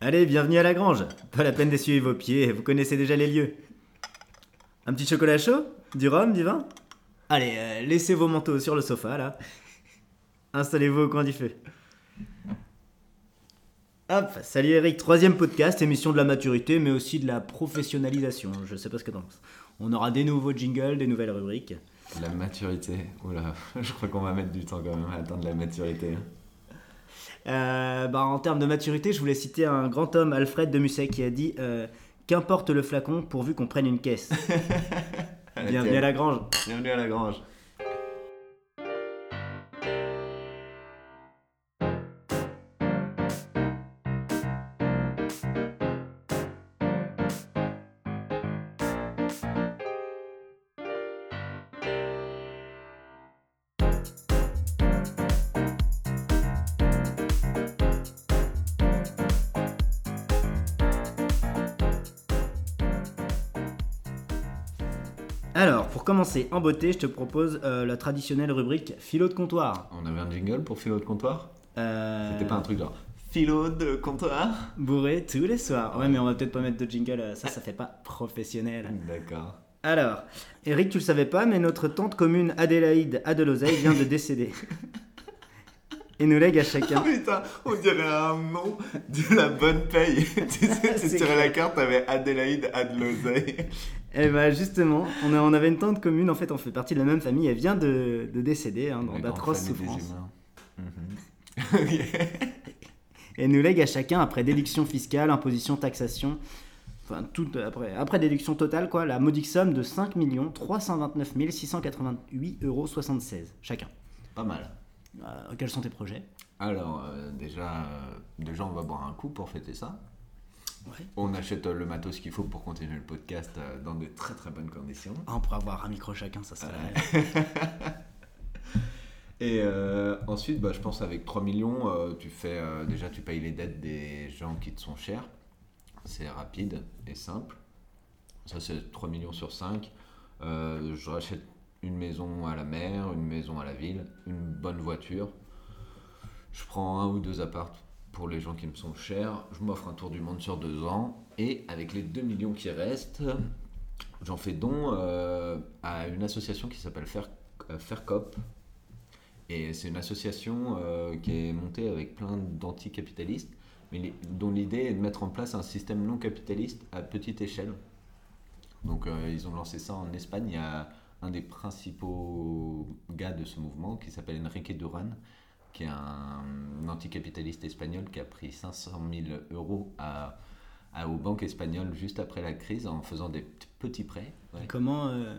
Allez, bienvenue à la grange. Pas la peine d'essuyer vos pieds, vous connaissez déjà les lieux. Un petit chocolat chaud Du rhum, du vin? Allez, euh, laissez vos manteaux sur le sofa, là. Installez-vous au coin du feu. Hop, salut Eric, troisième podcast, émission de la maturité, mais aussi de la professionnalisation. Je sais pas ce que t'en penses. On aura des nouveaux jingles, des nouvelles rubriques. La maturité. Oula, je crois qu'on va mettre du temps quand même à atteindre la maturité. Euh, bah, en termes de maturité, je voulais citer un grand homme, Alfred de Musset, qui a dit euh, Qu'importe le flacon pourvu qu'on prenne une caisse. Bienvenue à la grange. Bienvenue à la grange. Commencer en beauté, je te propose euh, la traditionnelle rubrique philo de comptoir. On avait un jingle pour philo de comptoir? Euh, C'était pas un truc genre philo de comptoir? Bourré tous les soirs. Ouais, mais on va peut-être pas mettre de jingle, euh, ça, ça fait pas professionnel. D'accord. Alors, Eric, tu le savais pas, mais notre tante commune Adélaïde Adeloseille vient de décéder. Et nous lègue à chacun. Putain, on dirait un nom de la bonne paye. tu sais, tu tirais la carte, t'avais Adélaïde Adloseille. Et bah justement, on, a- on avait une tante commune, en fait, on fait partie de la même famille, elle vient de, de décéder hein, dans d'atroces souffrances. Mhm. Et nous lègue à chacun, après déduction fiscale, imposition, taxation, enfin tout après, après déduction totale, quoi, la modique somme de 5 329 688,76 euros chacun. Pas mal. Euh, quels sont tes projets? Alors, euh, déjà, euh, déjà, on va boire un coup pour fêter ça. Ouais. On achète euh, le matos qu'il faut pour continuer le podcast euh, dans de très très bonnes conditions. Ah, On pourrait avoir un micro chacun, ça serait. Et euh, ensuite, bah, je pense avec 3 millions, euh, tu fais euh, déjà tu payes les dettes des gens qui te sont chers. C'est rapide et simple. Ça c'est 3 millions sur 5. Euh, je rachète une maison à la mer, une maison à la ville, une bonne voiture. Je prends un ou deux apparts pour les gens qui me sont chers. Je m'offre un tour du monde sur deux ans. Et avec les 2 millions qui restent, j'en fais don euh, à une association qui s'appelle Fair, euh, Faircop. Et c'est une association euh, qui est montée avec plein d'anticapitalistes, mais dont l'idée est de mettre en place un système non capitaliste à petite échelle. Donc ils ont lancé ça en Espagne. Il y a un des principaux gars de ce mouvement qui s'appelle Enrique Duran, qui est un, anticapitaliste espagnol qui a pris 500 000 euros à, à- aux banques espagnoles juste après la crise en faisant des petits prêts. Ouais. Comment euh,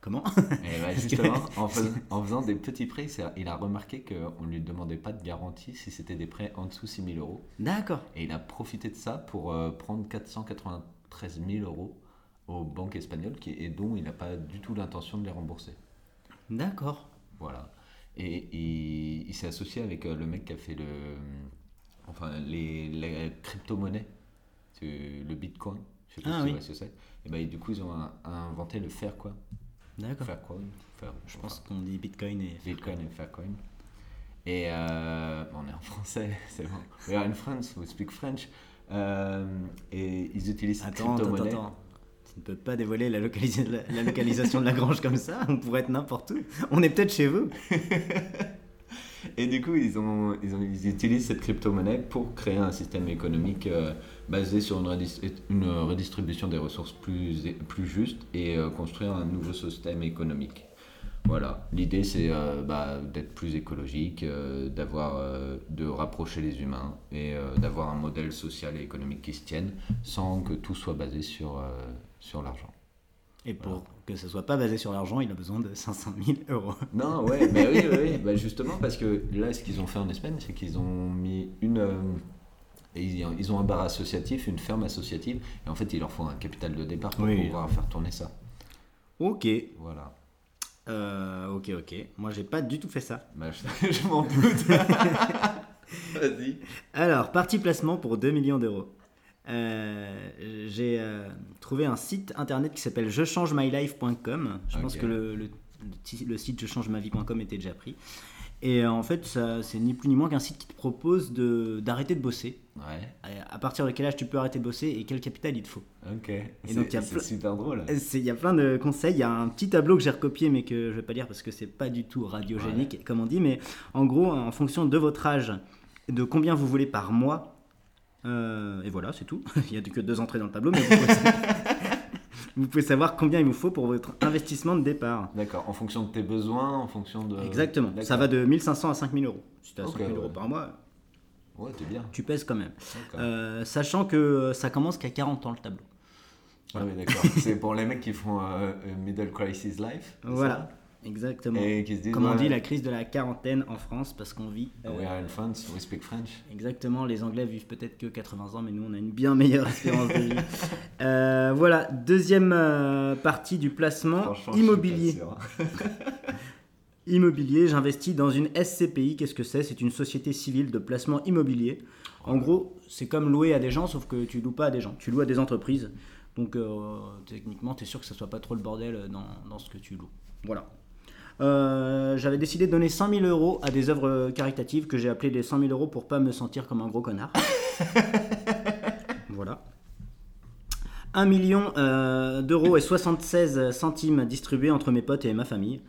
Comment Et ouais, justement, en, fais- en faisant des petits prêts, il a remarqué qu'on ne lui demandait pas de garantie si c'était des prêts en dessous 6 000 euros. D'accord. Et il a profité de ça pour euh, prendre 493 000 euros aux banques espagnoles qui, et dont il n'a pas du tout l'intention de les rembourser. D'accord. Voilà. Et il, il s'est associé avec euh, le mec qui a fait le, enfin, les, les crypto-monnaies, C'est le bitcoin. Je sais pas Ah si oui. vois ce c'est. Et ben, du coup, ils ont un- inventé le Faircoin. D'accord. Faircoin. Fair- Je pense qu'on dit Bitcoin et. Bitcoin et Faircoin. Et euh, on est en français, c'est bon. We are in France, we speak French. Euh, et ils utilisent Attends, attends, crypto-monnaie. attends. Tu ne peux pas dévoiler la, la- localisation de la grange comme ça. On pourrait être n'importe où. On est peut-être chez vous. Et du coup, ils, ont, ils, utilisent cette crypto-monnaie pour créer un système économique euh, basé sur une, une redistribution des ressources plus, plus juste et euh, construire un nouveau système économique. Voilà, l'idée c'est euh, bah, d'être plus écologique, euh, d'avoir, euh, de rapprocher les humains et d'avoir un modèle social et économique qui se tienne sans que tout soit basé sur, sur l'argent. Et pour Voilà. que ce soit pas basé sur l'argent, il a besoin de 500 000 euros. Non, ouais, mais oui, oui, oui. Bah, justement, parce que là, ce qu'ils ont fait en Espagne, c'est qu'ils ont mis une. et ils, ils ont un bar associatif, une ferme associative, et en fait, il leur faut un capital de départ pour Oui. pouvoir faire tourner ça. Ok. Voilà. Euh, ok, ok. Moi, j'ai pas du tout fait ça. Bah, je je m'en doute. Vas-y. Alors, parti placement pour 2 millions d'euros. Euh, j'ai euh, trouvé un site internet qui s'appelle jechangemylife.com. Je pense que le, le- le ti- le site jechangemavie.com était déjà pris. Et euh, en fait, c'est ni plus ni moins qu'un site qui te propose d'arrêter de bosser. Ouais. À- À partir de quel âge tu peux arrêter de bosser et quel capital il te faut. Ok. C'est super drôle. C'est- Il y a plein de conseils. Il y a un petit tableau que j'ai recopié, mais que je vais pas lire parce que c'est pas du tout radiogénique, comme on dit. Mais en gros, en fonction de votre âge, de combien vous voulez par mois, euh, et voilà, c'est tout. il y a que deux entrées dans le tableau, mais vous pouvez, vous pouvez savoir combien il vous faut pour votre investissement de départ. D'accord. En fonction de tes besoins, en fonction de. Exactement. Ça va de 1500 à 5000 euros. Si tu as Ok, 5000 euros par mois, Ouais, bien. tu pèses quand même. Euh, sachant que ça commence qu'à 40 ans le tableau. Ah oui, d'accord. c'est pour les mecs qui font euh, euh, Middle Crisis Life. Voilà, exactement. Et qui se disent. Comme on ouais, dit, la crise de la quarantaine en France, parce qu'on vit. euh, We are in France, we speak French. Exactement, les Anglais vivent peut-être que 80 ans, mais nous on a une bien meilleure espérance de vie. Euh, voilà, deuxième euh, partie du placement immobilier. sûr. Immobilier, j'investis dans une SCPI. Qu'est-ce que c'est? C'est une société civile de placement immobilier. En gros, c'est comme louer à des gens, sauf que tu loues pas à des gens, tu loues à des entreprises. Donc techniquement, tu es sûr que ça soit pas trop le bordel dans, dans ce que tu loues. Voilà. Euh, J'avais décidé de donner 100 000 euros à des œuvres caritatives que j'ai appelées les 100 000 euros pour pas me sentir comme un gros connard. voilà. 1 million euh, d'euros et 76 centimes distribués entre mes potes et ma famille.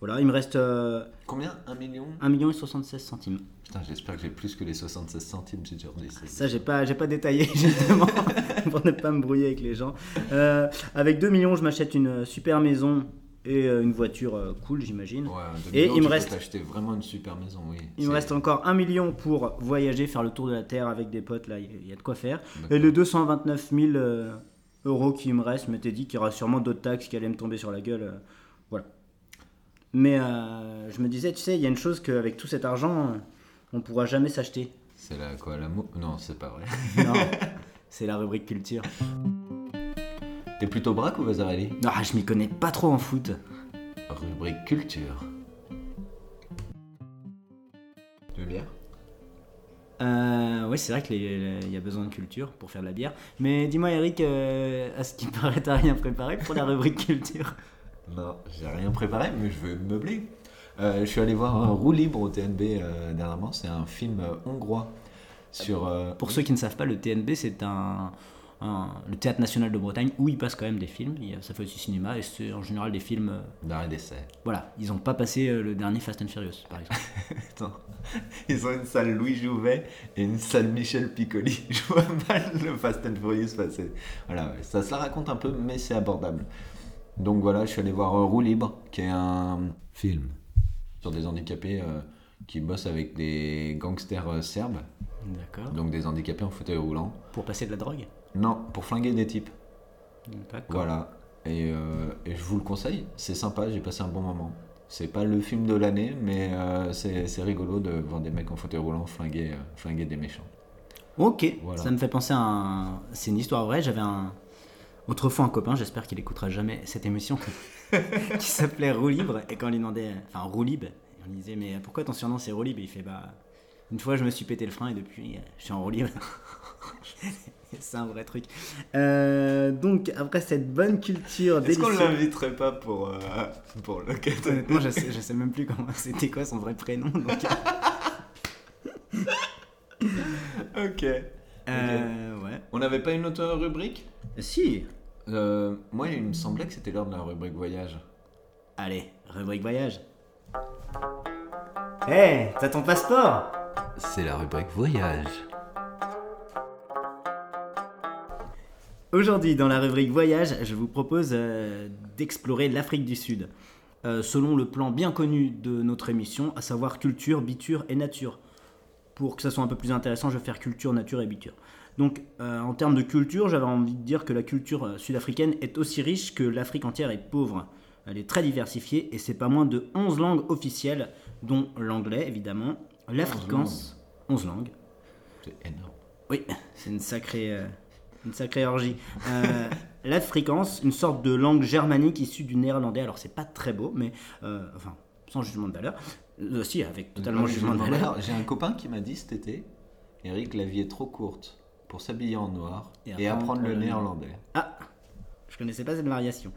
Voilà, il me reste euh, Combien? 1 million? 1 million et 76 centimes. Putain, j'espère que j'ai plus que les 76 centimes tu redis ça. Ça, j'ai pas, j'ai pas détaillé justement pour ne pas me brouiller avec les gens. Euh, avec 2 millions, je m'achète une super maison et euh, une voiture euh, cool, j'imagine. Ouais, Et millions, il me reste- peux t'acheter vraiment une super maison, oui. Il me reste encore 1 million pour voyager, faire le tour de la Terre avec des potes, là, il y a- de quoi faire. Et les 229 000 euh, euros qui me restent, je m'étais dit qu'il y aura sûrement d'autres taxes qui allaient me tomber sur la gueule. euh, voilà. Mais euh, je me disais, tu sais, il y a une chose qu'avec tout cet argent, on pourra jamais s'acheter. C'est la quoi l'amour? Non, c'est pas vrai. Non, c'est la rubrique culture. T'es plutôt Braque ou Vasarelli Non, je m'y connais pas trop en foot. Rubrique culture. Tu veux bien Euh, ouais, c'est vrai qu'il y a besoin de culture pour faire de la bière. Mais dis-moi, Eric, euh, à ce qui paraît, t'as rien préparé pour la rubrique culture? Non, j'ai rien préparé, mais je me meubler. Euh, je suis allé voir un Roue libre au TNB euh, dernièrement. C'est un film hongrois sur. euh, Pour ceux qui ne savent pas, le TNB, c'est un, un- le Théâtre National de Bretagne où il passe quand même des films. A- ça fait aussi cinéma et c'est en général des films. euh, d'arrêt d'essai. voilà, ils n'ont pas passé euh, le dernier Fast and Furious, par exemple. Attends. Ils ont une salle Louis Jouvet et une salle Michel Piccoli. Je vois mal le Fast and Furious passer. Voilà, ça se la raconte un peu, mais c'est abordable. Donc voilà, je suis allé voir euh, Roue libre, qui est un film sur des handicapés euh, qui bossent avec des gangsters euh, serbes, D'accord. donc des handicapés en fauteuil roulant. Pour passer de la drogue Non, pour flinguer des types. D'accord. Voilà. Et, euh, et je vous le conseille, c'est sympa, j'ai passé un bon moment. C'est pas le film de l'année, mais euh, c'est c'est rigolo de voir des mecs en fauteuil roulant flinguer, euh, flinguer des méchants. Ok, Voilà. ça me fait penser à un... C'est une histoire vraie, j'avais un... Autrefois un copain, j'espère qu'il écoutera jamais cette émission, qui s'appelait Roue Libre, et quand on lui demandait... Enfin, Libre, on lui disait, mais pourquoi ton surnom c'est Libre? Et il fait, bah... Une fois je me suis pété le frein et depuis euh, je suis en roue libre. c'est un vrai truc. Euh, donc après cette bonne culture Est-ce qu'on l'inviterait pas pour, euh, pour le Honnêtement, je sais, je sais même plus comment c'était quoi son vrai prénom. Donc, Ok. euh, ouais. On n'avait pas une autre rubrique? Si. Moi, il me semblait que c'était l'heure de la rubrique voyage. Allez, rubrique voyage. Hé, t'as ton passeport? C'est la rubrique voyage. Aujourd'hui, dans la rubrique voyage, je vous propose euh, d'explorer l'Afrique du Sud, euh, selon le plan bien connu de notre émission, à savoir culture, biture et nature. Pour que ça soit un peu plus intéressant, je vais faire culture, nature et biture. Donc, euh, en termes de culture, j'avais envie de dire que la culture sud-africaine est aussi riche que l'Afrique entière est pauvre. Elle est très diversifiée et c'est pas moins de 11 langues officielles, dont l'anglais évidemment, l'afrikaans, 11 langues, C'est énorme. oui, c'est une sacrée, euh, une sacrée orgie. Euh, L'afrikaans, une sorte de langue germanique issue du néerlandais. Alors c'est pas très beau, mais euh, enfin, sans jugement de valeur. Euh, si, avec totalement jugement de valeur. J'ai un copain qui m'a dit cet été Eric, la vie est trop courte pour s'habiller en noir Et et, apprendre le néerlandais. Ah, Je connaissais pas cette variation.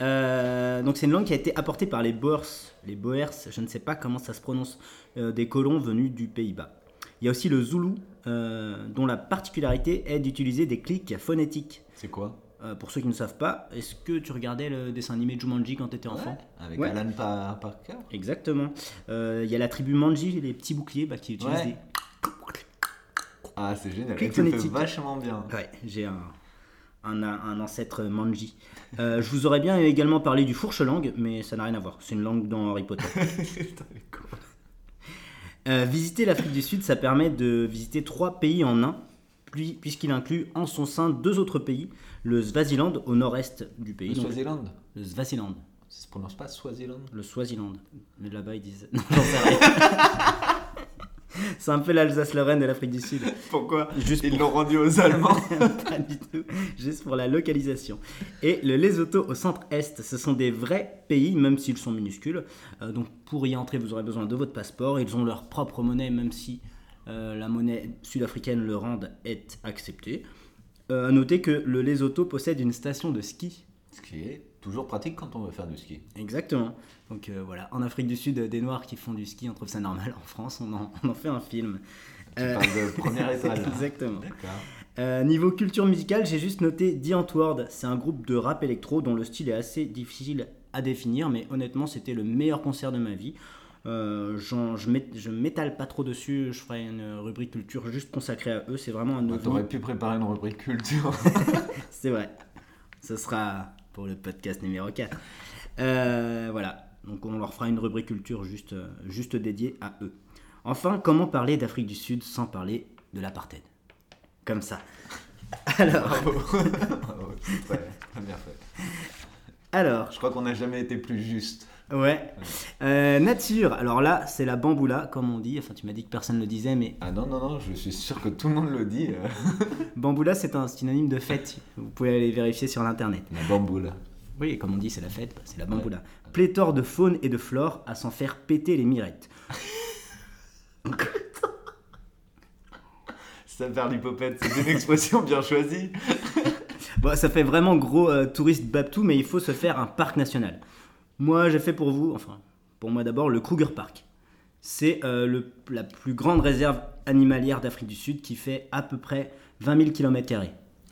Euh, donc c'est une langue qui a été apportée par les Boers, les Boers, je ne sais pas comment ça se prononce, euh, des colons venus du Pays-Bas. Il y a aussi le Zoulou, euh, dont la particularité est d'utiliser des clics phonétiques. C'est quoi? Euh, pour ceux qui ne savent pas, est-ce que tu regardais le dessin animé Jumanji quand tu étais enfant? Avec Ouais. Alan Pa- Parker Exactement. Euh, Il y a la tribu Manji, les petits boucliers bah, qui utilisent Ouais. des... Ah, c'est génial. Fais phonétique. vachement bien. Ouais, j'ai un, un, un ancêtre Manji. Euh, je vous aurais bien également parlé du fourche-langue, mais ça n'a rien à voir. C'est une langue dans Harry Potter. Euh, visiter l'Afrique du Sud, ça permet de visiter trois pays en un, puis- puisqu'il inclut en son sein deux autres pays, le Swaziland au nord-est du pays. Le donc- Swaziland le Swaziland. Ça se prononce pas Swaziland Le Swaziland. Mais là-bas, ils disent. Non, j'en sais rien. C'est un peu l'Alsace-Lorraine de l'Afrique du Sud. Pourquoi Juste Ils pour- l'ont rendu aux Allemands. Pas du tout. Juste pour la localisation. Et le Lesotho au centre-est, ce sont des vrais pays, même s'ils sont minuscules. Euh, donc pour y entrer, vous aurez besoin de votre passeport. Ils ont leur propre monnaie, même si euh, la monnaie sud-africaine, le rand, est acceptée. Euh, à noter que le Lesotho possède une station de ski. Ce qui est toujours pratique quand on veut faire du ski. Exactement. Donc euh, voilà, en Afrique du Sud, des Noirs qui font du ski, on trouve ça normal. En France, on en, on en fait un film. Tu Euh, parles de première étoile. Exactement. Euh, niveau culture musicale, j'ai juste noté The Antwoord. C'est un groupe de rap électro dont le style est assez difficile à définir, mais honnêtement, c'était le meilleur concert de ma vie. Euh, je m'é- je m'étale pas trop dessus, je ferai une rubrique culture juste consacrée à eux. C'est vraiment un Ah, ovni. T'aurais pu préparer une rubrique culture. C'est vrai. Ce sera pour le podcast numéro 4. Euh, voilà. Donc on leur fera une rubrique culture juste, euh, juste dédiée à eux. Enfin, comment parler d'Afrique du Sud sans parler de l'apartheid? Comme ça. Alors, Bravo. Bravo, très bien fait. alors Je crois qu'on n'a jamais été plus juste. Ouais. Euh, nature. Alors là, c'est la bamboula, comme on dit. Enfin, tu m'as dit que personne ne le disait, mais Ah non, non, non, je suis sûr que tout le monde le dit. euh. bamboula, c'est un synonyme de fête. Vous pouvez aller vérifier sur l'internet. La bamboula. Oui, et comme on dit, c'est la fête, bah, c'est la bamboula. Pléthore de faune et de flore à s'en faire péter les mirettes. Ça perd l'hypopète, c'est une expression bien choisie. Bon, ça fait vraiment gros euh, touriste babtou, mais il faut se faire un parc national. Moi, j'ai fait pour vous, enfin, pour moi d'abord, le Kruger Park. C'est euh, la plus grande réserve animalière d'Afrique du Sud qui fait à peu près 20 000 km.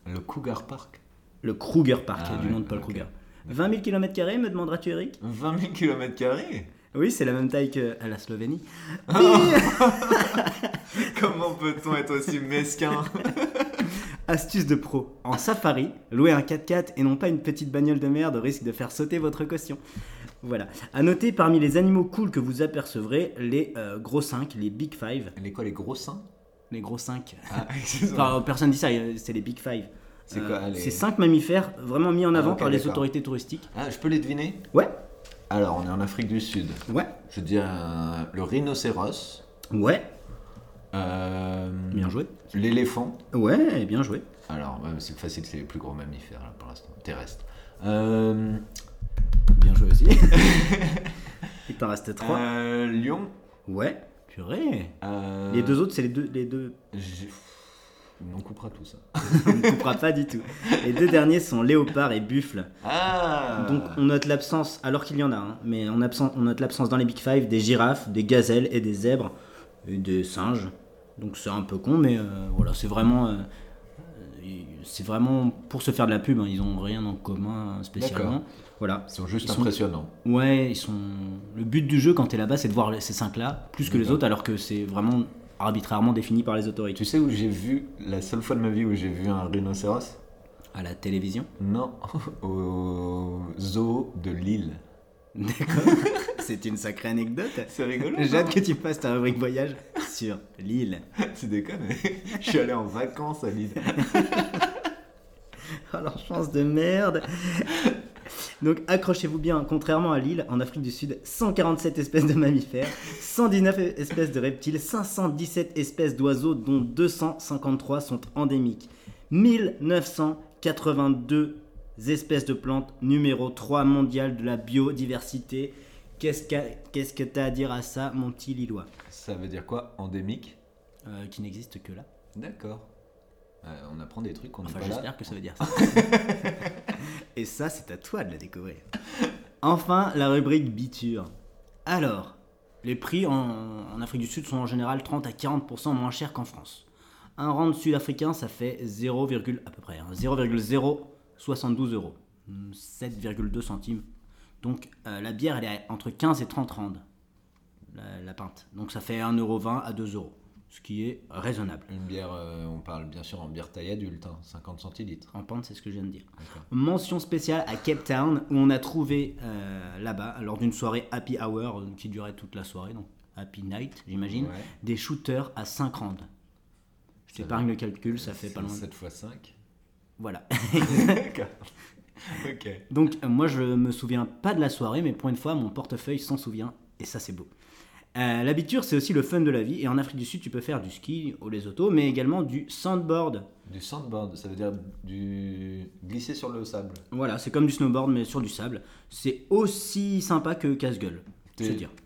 Le Cougar Park? Le Kruger Park, Ah du ouais, nom de Paul. Kruger. 20 000 km, me demanderas-tu, Eric? 20 000 km Oui, c'est la même taille que à la Slovénie. Comment peut-on être aussi mesquin? Astuce de pro. En safari, louer un 4x4 et non pas une petite bagnole de merde risque de faire sauter votre caution. Voilà. À noter, parmi les animaux cool que vous apercevrez, les euh, gros 5, les Big 5. Les quoi, les gros seins Les gros 5. Ah. Enfin, personne dit ça, euh, c'est les Big 5. C'est quoi, les- C'est 5 mammifères vraiment mis en Ah, avant ok, par les d'accord. autorités touristiques. Ah, je peux les deviner? Ouais, Alors, on est en Afrique du Sud. ouais, Je dis euh, le rhinocéros. ouais. Euh, Bien joué. L'éléphant. Ouais, bien joué. Alors, ouais, c'est facile, c'est les plus gros mammifères là, pour l'instant, terrestres. Euh, Bien joué aussi. Il t'en reste 3. euh, lion. Ouais, purée. euh, Les deux autres, c'est les deux, les deux On coupera tout ça. On ne coupera pas du tout. Les deux derniers sont léopard et buffle. Ah Donc on note l'absence, alors qu'il y en a, hein, mais on, absent- on note l'absence dans les Big Five des girafes, des gazelles et des zèbres et des singes. Donc c'est un peu con, mais euh, voilà, c'est vraiment, euh, euh, c'est vraiment pour se faire de la pub. hein, ils ont rien en commun spécialement. Voilà. Ils sont juste Ils sont- impressionnants. Ouais, ils sont. Le but du jeu quand t'es là-bas, c'est de voir ces cinq-là plus que les autres, alors que c'est vraiment arbitrairement défini par les autorités. Tu sais où j'ai vu, la seule fois de ma vie où j'ai vu un rhinocéros? À la télévision? Non, au zoo de Lille. D'accord. c'est une sacrée anecdote. C'est rigolo. J'ai hâte que tu fasses ta rubrique voyage sur l'île. Tu déconnes Je suis allé en vacances à Lille. Alors, chance de merde. Donc, accrochez-vous bien, contrairement à l'île, en Afrique du Sud, 147 espèces de mammifères, 119 espèces de reptiles, 517 espèces d'oiseaux, dont 253 sont endémiques, 1982 espèces de plantes, numéro 3 mondial de la biodiversité. Qu'est-ce que t'as à dire à ça, mon petit Lillois? Ça veut dire quoi? Endémique? Euh, Qui n'existe que là. D'accord. Euh, on apprend des trucs qu'on Enfin, j'espère que ça veut dire ça. Et ça, c'est à toi de la découvrir. Enfin, la rubrique biture. Alors, les prix en, en Afrique du Sud sont en général 30 à 40% moins chers qu'en France. Un rand sud-africain, ça fait 0, à peu près hein, 0,072 euros. Hmm, 7,2 centimes. Donc, euh, la bière, elle est entre 15 et 30 rands. La, la pinte. Donc, ça fait 1,20€ à 2 euros. Ce qui est raisonnable. Une bière, euh, on parle bien sûr en bière taille adulte, hein, 50 centilitres. En pinte, c'est ce que je viens de dire. Mention spéciale à Cape Town où on a trouvé euh, là-bas, lors d'une soirée Happy Hour qui durait toute la soirée, donc Happy Night, j'imagine, Ouais. des shooters à 5 rands. Je t'épargne le calcul, ça fait pas loin. de- 7 x 5. Voilà. D'accord. donc euh, moi je me souviens pas de la soirée, mais pour une fois mon portefeuille s'en souvient et ça c'est beau. Euh, L'habiture c'est aussi le fun de la vie et en Afrique du Sud tu peux faire du ski ou les autos, mais également du sandboard. Du sandboard, ça veut dire du glisser sur le sable. Voilà, c'est comme du snowboard mais sur du sable. C'est aussi sympa que casse-gueule.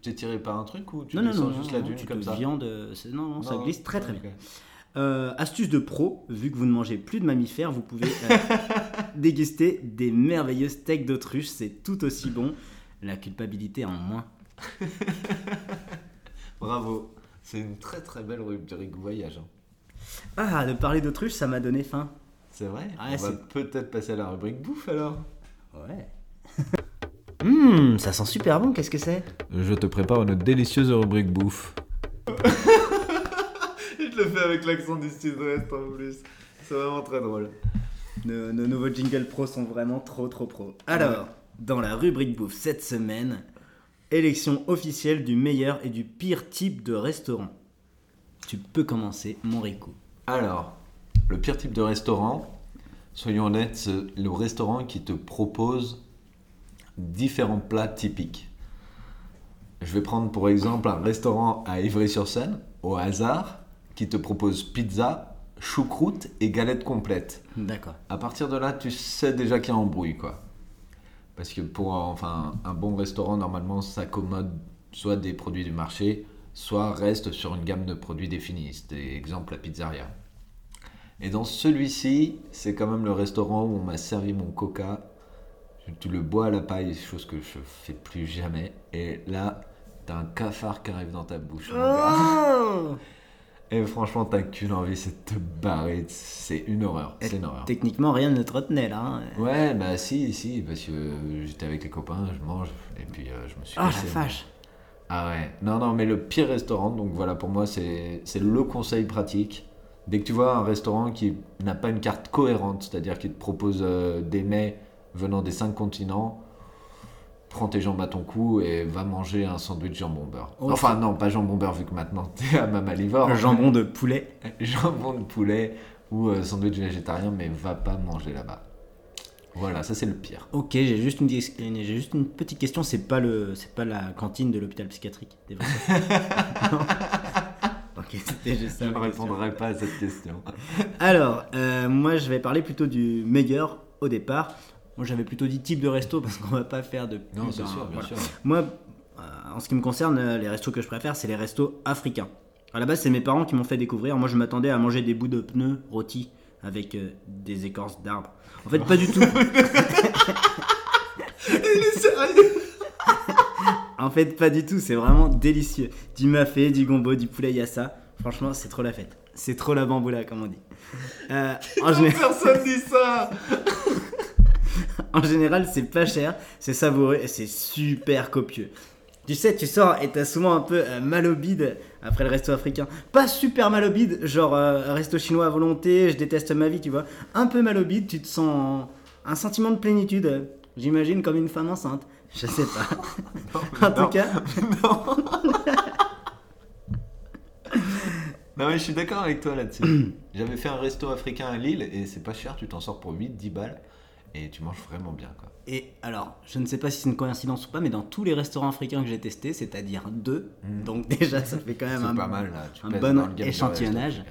T'es tiré par un truc ou tu non, non, non, juste non, la dune tu comme te ça viandes, euh, non, non, ça glisse très très ok. bien. Euh, astuce de pro, vu que vous ne mangez plus de mammifères, vous pouvez euh, déguster des merveilleux steaks d'autruche, c'est tout aussi bon. La culpabilité en moins. Bravo. C'est une très très belle rubrique voyage. hein. Ah, de parler d'autruche, ça m'a donné faim. C'est vrai? Ouais, On va c'est- peut-être passer à la rubrique bouffe alors. Ouais. Hum, ça sent super bon, qu'est-ce que c'est? Je te prépare une délicieuse rubrique bouffe. Je le fais avec l'accent du sud-ouest en plus. C'est vraiment très drôle. Nos, nouveaux jingle pro sont vraiment trop trop pro. Alors, dans la rubrique bouffe cette semaine, élection officielle du meilleur et du pire type de restaurant. Tu peux commencer, mon Rico. Alors, le pire type de restaurant, soyons honnêtes, c'est le restaurant qui te propose différents plats typiques. Je vais prendre pour exemple un restaurant à Ivry-sur-Seine, au hasard, qui te propose pizza, choucroute et galette complète. D'accord. À partir de là, tu sais déjà qu'il y a embrouille, quoi. Parce que pour enfin, un bon restaurant, normalement, s'accommode soit des produits du marché, soit reste sur une gamme de produits définis. C'était exemple la pizzeria. Et dans celui-ci, c'est quand même le restaurant où on m'a servi mon coca. Tu le bois à la paille, chose que je fais plus jamais. Et là, t'as un cafard qui arrive dans ta bouche. Oh Et franchement, t'as qu'une envie, c'est de te barrer. C'est une horreur. C'est une horreur. Techniquement, rien ne te retenait là. hein. Ouais, bah si, si, parce que j'étais avec les copains, je mange, et puis euh, je me suis la cassé. vache. Ah ouais, non, non, mais le pire restaurant, donc voilà, pour moi, c'est c'est le conseil pratique. Dès que tu vois un restaurant qui n'a pas une carte cohérente, c'est-à-dire qui te propose euh, des mets venant des cinq continents, prends tes jambes à ton cou et va manger un sandwich jambon beurre. Oh, enfin, non, pas jambon beurre, vu que maintenant t'es à Mamalivore. Jambon de poulet. jambon de poulet ou euh, sandwich végétarien, mais va pas manger là-bas. Voilà, ça c'est le pire. Ok, j'ai juste une, dis- une- j'ai juste une petite question. C'est pas le, c'est pas la cantine de l'hôpital psychiatrique. des. Ok, c'était juste ça. Je ne répondrai pas à cette question. Alors, euh, moi, je vais parler plutôt du meilleur au départ. Moi, j'avais plutôt dit type de resto parce qu'on va pas faire de. Non, c'est hein, sûr, bien voilà. sûr. Moi, euh, en ce qui me concerne, euh, les restos que je préfère, c'est les restos africains. À la base, c'est mes parents qui m'ont fait découvrir. Moi, je m'attendais à manger des bouts de pneus rôtis avec euh, des écorces d'arbres. En fait, pas du tout. En fait, pas du tout. C'est vraiment délicieux. Du mafé, du gombo, du poulet yassa. Franchement, c'est trop la fête. C'est trop la bamboula, comme on dit. Euh, en, Personne dit ça en général, c'est pas cher, c'est savoureux et c'est super copieux. Tu sais, tu sors et t'as souvent un peu euh, mal au bide après le resto africain. Pas super mal au bide, genre euh, resto chinois à volonté, je déteste ma vie, tu vois. Un peu mal au bide, tu te sens un sentiment de plénitude, euh, j'imagine comme une femme enceinte. Je sais pas. en tout cas, Non mais je suis d'accord avec toi là-dessus. J'avais fait un resto africain à Lille et c'est pas cher, tu t'en sors pour 8-10 balles et tu manges vraiment bien quoi. Et alors, je ne sais pas si c'est une coïncidence ou pas, mais dans tous les restaurants africains que j'ai testés, c'est-à-dire deux, Mm. donc déjà ça fait quand même C'est un, pas mal là. Tu un pèses bon le échantillonnage.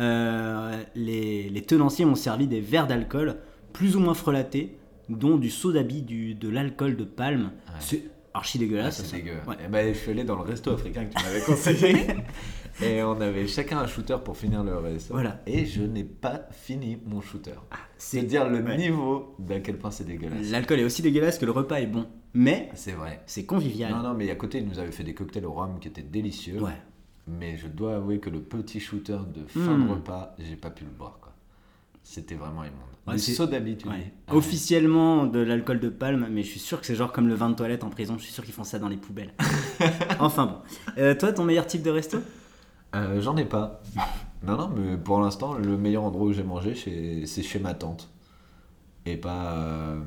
euh, les, les tenanciers m'ont servi des verres d'alcool plus ou moins frelatés, dont du sodabi, du, de l'alcool de palme. Ouais. C'est archi Ah, dégueulasse. c'est ça. dégueu. Ouais. Eh ben, je suis allé dans le resto africain que tu m'avais conseillé. Et on avait chacun un shooter pour finir le resto. Voilà. Et je n'ai pas fini mon shooter. C'est C'est dire le ouais. niveau d'à quel point c'est dégueulasse. L'alcool est aussi dégueulasse que le repas est bon. Mais C'est vrai. c'est convivial. Non, non, mais à côté, il nous avait fait des cocktails au rhum qui étaient délicieux. Ouais. Mais je dois avouer que le petit shooter de fin Hmm. de repas, j'ai pas pu le boire. quoi. C'était vraiment immonde. Ouais, du c'est- soda Ouais. Ah, Officiellement de l'alcool de palme, mais je suis sûr que c'est genre comme le vin de toilette en prison. Je suis sûr qu'ils font ça dans les poubelles. enfin bon. Euh, toi, ton meilleur type de resto? Euh, J'en ai pas. Non, non, mais pour l'instant, le meilleur endroit où j'ai mangé, c'est chez ma tante. Et pas. euh,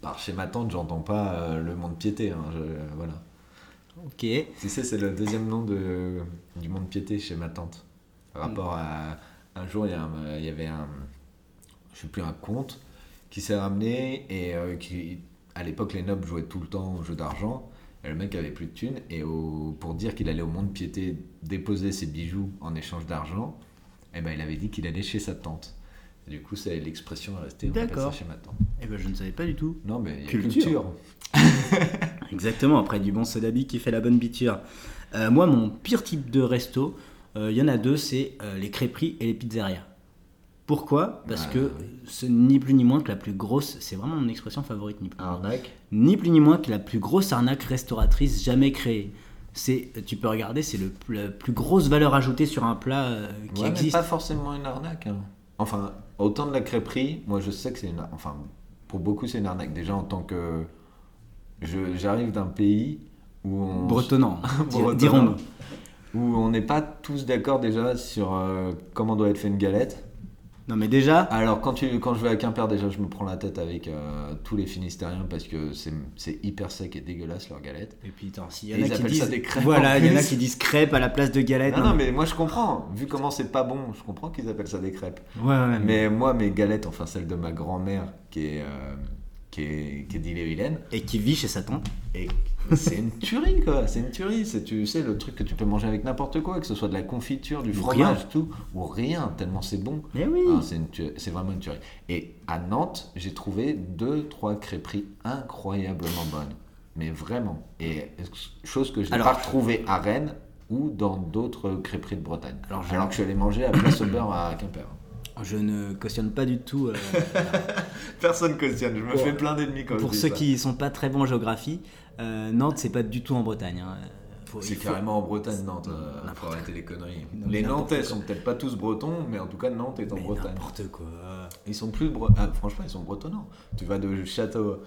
Par chez ma tante, j'entends pas euh, le monde piété. hein, je- Voilà. Ok. Tu sais, c'est le deuxième nom de, du monde piété chez ma tante. Par rapport à. Un jour, il y, avait un. Je sais plus, un conte qui s'est ramené et euh, qui. À l'époque, les nobles jouaient tout le temps au jeu d'argent. Et le mec avait plus de thunes. Et au- pour dire qu'il allait au monde piété déposer ses bijoux en échange d'argent, eh ben, il avait dit qu'il allait chez sa tante. Et du coup, c'est l'expression est restée. On appelle ça D'accord. chez ma tante. Eh ben, je ne savais pas du tout. Non, mais il y a Culture. culture. Exactement, après du bon sodabi qui fait la bonne biture. Euh, moi, mon pire type de resto, euh, il y en a deux, c'est euh, les crêperies et les pizzerias. Pourquoi Parce Ah, que oui. c'est ni plus ni moins que la plus grosse, c'est vraiment mon expression favorite, ni plus, Arnaque. ni plus ni moins que la plus grosse arnaque restauratrice jamais créée. C'est, tu peux regarder, c'est le, la plus grosse valeur ajoutée sur un plat euh, qui Ouais, mais existe. pas forcément une arnaque. hein. Enfin, autant de la crêperie, moi je sais que c'est une. Enfin, pour beaucoup c'est une arnaque. Déjà en tant que. je- J'arrive d'un pays où on. Bretonnant, Bretonnant. dirons-nous. Où on n'est pas tous d'accord déjà sur euh, comment doit être fait une galette. Non mais déjà, Alors quand, tu, quand je vais à Quimper, déjà je me prends la tête avec euh, tous les Finistériens parce que c'est hyper sec et dégueulasse leur galette. et puis attends, s'il y en a ils qui disent, ça des crêpes voilà, il y en a qui disent crêpes à la place de galette. Non, non, mais moi je comprends. Vu comment c'est pas bon, je comprends qu'ils appellent ça des crêpes. Ouais, ouais, mais- Mais moi, mes galettes, enfin celle de ma grand-mère qui est, euh, qui est, qui est d'Ille-et-Vilaine, Et qui vit chez sa tante. et c'est une tuerie quoi, c'est une tuerie. C'est tu sais le truc que tu peux manger avec n'importe quoi, que ce soit de la confiture, du fromage, rien. tout, ou rien, tellement c'est bon. Mais oui. Ah, c'est une tu- c'est vraiment une tuerie. Et à Nantes, j'ai trouvé deux, trois crêperies incroyablement bonnes, mais vraiment. Et chose que je n'ai pas retrouvée à Rennes ou dans d'autres crêperies de Bretagne. Alors, Alors, que je allé manger à Place au beurre à Quimper. Je ne cautionne pas du tout. euh, Personne cautionne, je me Pour- fais plein d'ennemis quand pour je dis ceux ça. qui sont pas très bons en géographie, euh, Nantes, c'est pas du tout en Bretagne. hein. C'est carrément en Bretagne, Nantes. euh, arrêter les conneries. Non, les Nantais sont peut-être pas tous bretons, mais en tout cas, Nantes est en Mais Bretagne. N'importe quoi. Ils sont plus bre- ah, franchement, ils sont bretonnants. Tu vas de Château,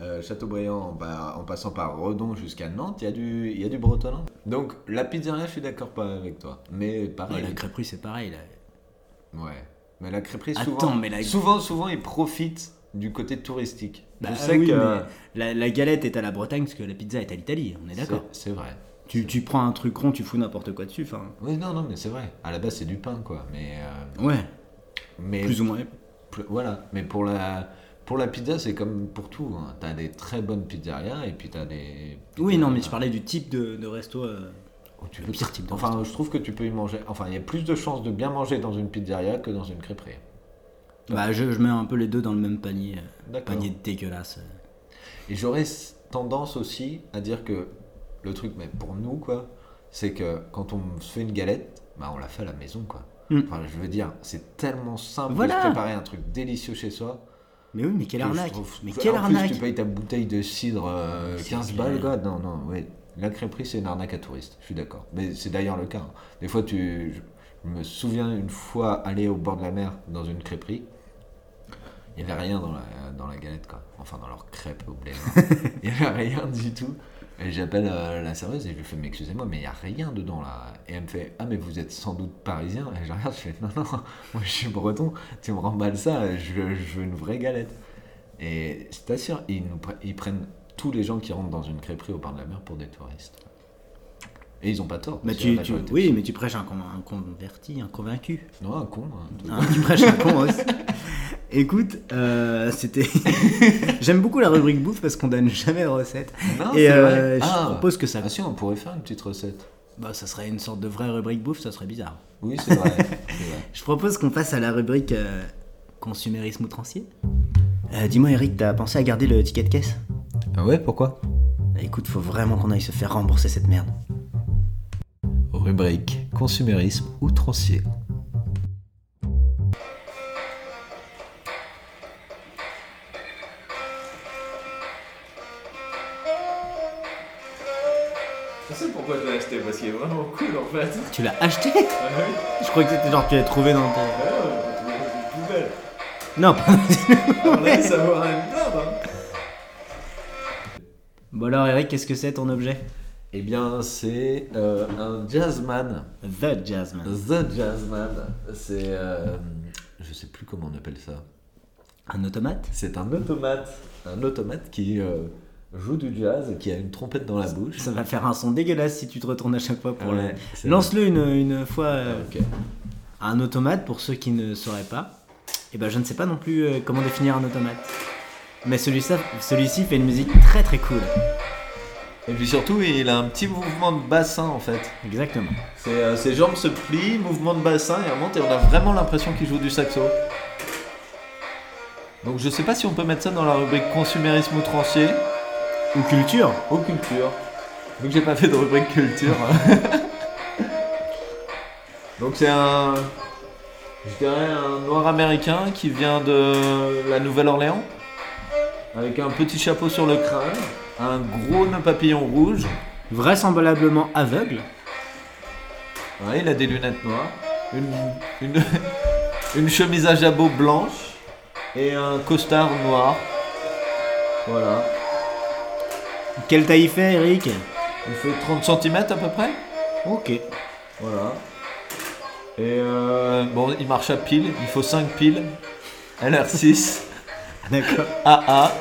euh, Châteaubriand en, pa- en passant par Redon jusqu'à Nantes, il y a du, y a du bretonnant. Donc la pizzeria, je suis d'accord pas avec toi, mais Ouais, pareil. la crêperie, c'est pareil. Là. Ouais. Mais la crêperie, Attends, souvent, mais la- souvent, souvent, ils profitent du côté touristique. Bah, je sais oui, que la, la galette est à la Bretagne parce que la pizza est à l'Italie. On est d'accord. c'est- vrai. Tu, tu prends un truc rond, tu fous n'importe quoi dessus. Enfin, Oui, non, non, mais c'est vrai. À la base, c'est du pain, quoi. Mais, euh, ouais, mais plus ou moins. Plus- Voilà, mais pour la, pour la pizza, c'est comme pour tout. Hein. T'as des très bonnes pizzerias et puis t'as des. Oui, non, mais je parlais du type de, de resto. euh, Oh, tu le pire type de Enfin, je trouve que tu peux y manger. Enfin, il y a plus de chances de bien manger dans une pizzeria que dans une crêperie. Bah, je, je mets un peu les deux dans le même panier. euh. Panier dégueulasse. euh. Et j'aurais tendance aussi à dire que le truc, mais pour nous, quoi, c'est que quand on se fait une galette, bah, on la fait à la maison, quoi. Mm. Enfin, je veux dire, c'est tellement simple Voilà. de se préparer un truc délicieux chez soi. Mais oui, mais quelle arnaque trouve- Mais en quelle plus, arnaque tu payes ta bouteille de cidre euh, C'est 15 clair. balles, quoi. Non, non, ouais. La crêperie, c'est une arnaque à touristes. Je suis d'accord. Mais c'est d'ailleurs le cas. hein. Des fois, tu... je me souviens une fois aller au bord de la mer dans une crêperie. Il n'y avait rien dans la, dans la galette, quoi. Enfin, dans leur crêpe au blé. Il n'y avait rien du tout. Et j'appelle euh, la serveuse et je lui fais, mais excusez-moi, mais il n'y a rien dedans là. Et elle me fait, ah, mais vous êtes sans doute parisien. Et je regarde, je fais, non, non, moi je suis breton, tu me remballes ça, je, veux- je veux une vraie galette. Et je t'assure, ils, nous ils prennent tous les gens qui rentrent dans une crêperie au bord de la mer pour des touristes. Et ils ont pas tort. Que tu, oui, mais tu prêches un, con- un converti, un convaincu. Non, un con. hein. Hein, tu prêches un con aussi. Écoute, euh, c'était. J'aime beaucoup la rubrique bouffe parce qu'on donne jamais de recettes. Non, Et euh, je Ah. propose que ça. Ah si, on pourrait faire une petite recette. Bah, ça serait une sorte de vraie rubrique bouffe, ça serait bizarre. Oui, c'est vrai. Je propose qu'on passe à la rubrique euh, consumérisme outrancier. Euh, Dis-moi, Eric, t'as pensé à garder le ticket de caisse? Ah ouais, pourquoi? Écoute, faut vraiment qu'on aille se faire rembourser cette merde. Rubrique consumérisme outrancier. Pourquoi je l'ai acheté, parce qu'il est vraiment cool en fait. Tu l'as acheté Ah oui Je crois que c'était genre tu l'as trouvé dans ta... Ah ouais, on peut trouver dans une poubelle. Non, pas... À mon avis, ça vaut rien de blinde, hein. Bon alors Eric, qu'est-ce que c'est ton objet? Eh bien, c'est euh, un jazzman. The Jazzman. The Jazzman. C'est. euh, je sais plus comment on appelle ça. Un automate? C'est un automate. Un automate qui euh, joue du jazz et qui a une trompette dans la bouche. Ça va faire un son dégueulasse si tu te retournes à chaque fois pour Ouais, le... Lance-le une, une fois euh, Ok. un automate pour ceux qui ne sauraient pas. Et ben je ne sais pas non plus euh, comment définir un automate. Mais celui-ci celui-ci fait une musique très très cool. Et puis surtout, il a un petit mouvement de bassin en fait. Exactement. Euh, ses jambes se plient, mouvement de bassin, il remonte et on a vraiment l'impression qu'il joue du saxo. Donc je sais pas si on peut mettre ça dans la rubrique consumérisme outrancier Ou culture. ou culture. Vu que j'ai pas fait de rubrique culture. Donc c'est un. Je dirais un noir américain qui vient de la Nouvelle-Orléans. Avec un petit chapeau sur le crâne, un gros nœud papillon rouge. Vraisemblablement aveugle. Ouais, il a des lunettes noires, une, une, une chemise à jabot blanche et un costard noir. Voilà. Quelle taille il fait Eric Il fait 30 cm à peu près. Ok. Voilà. Et euh, bon, il marche à pile, il faut 5 piles. LR6, D'accord. AA.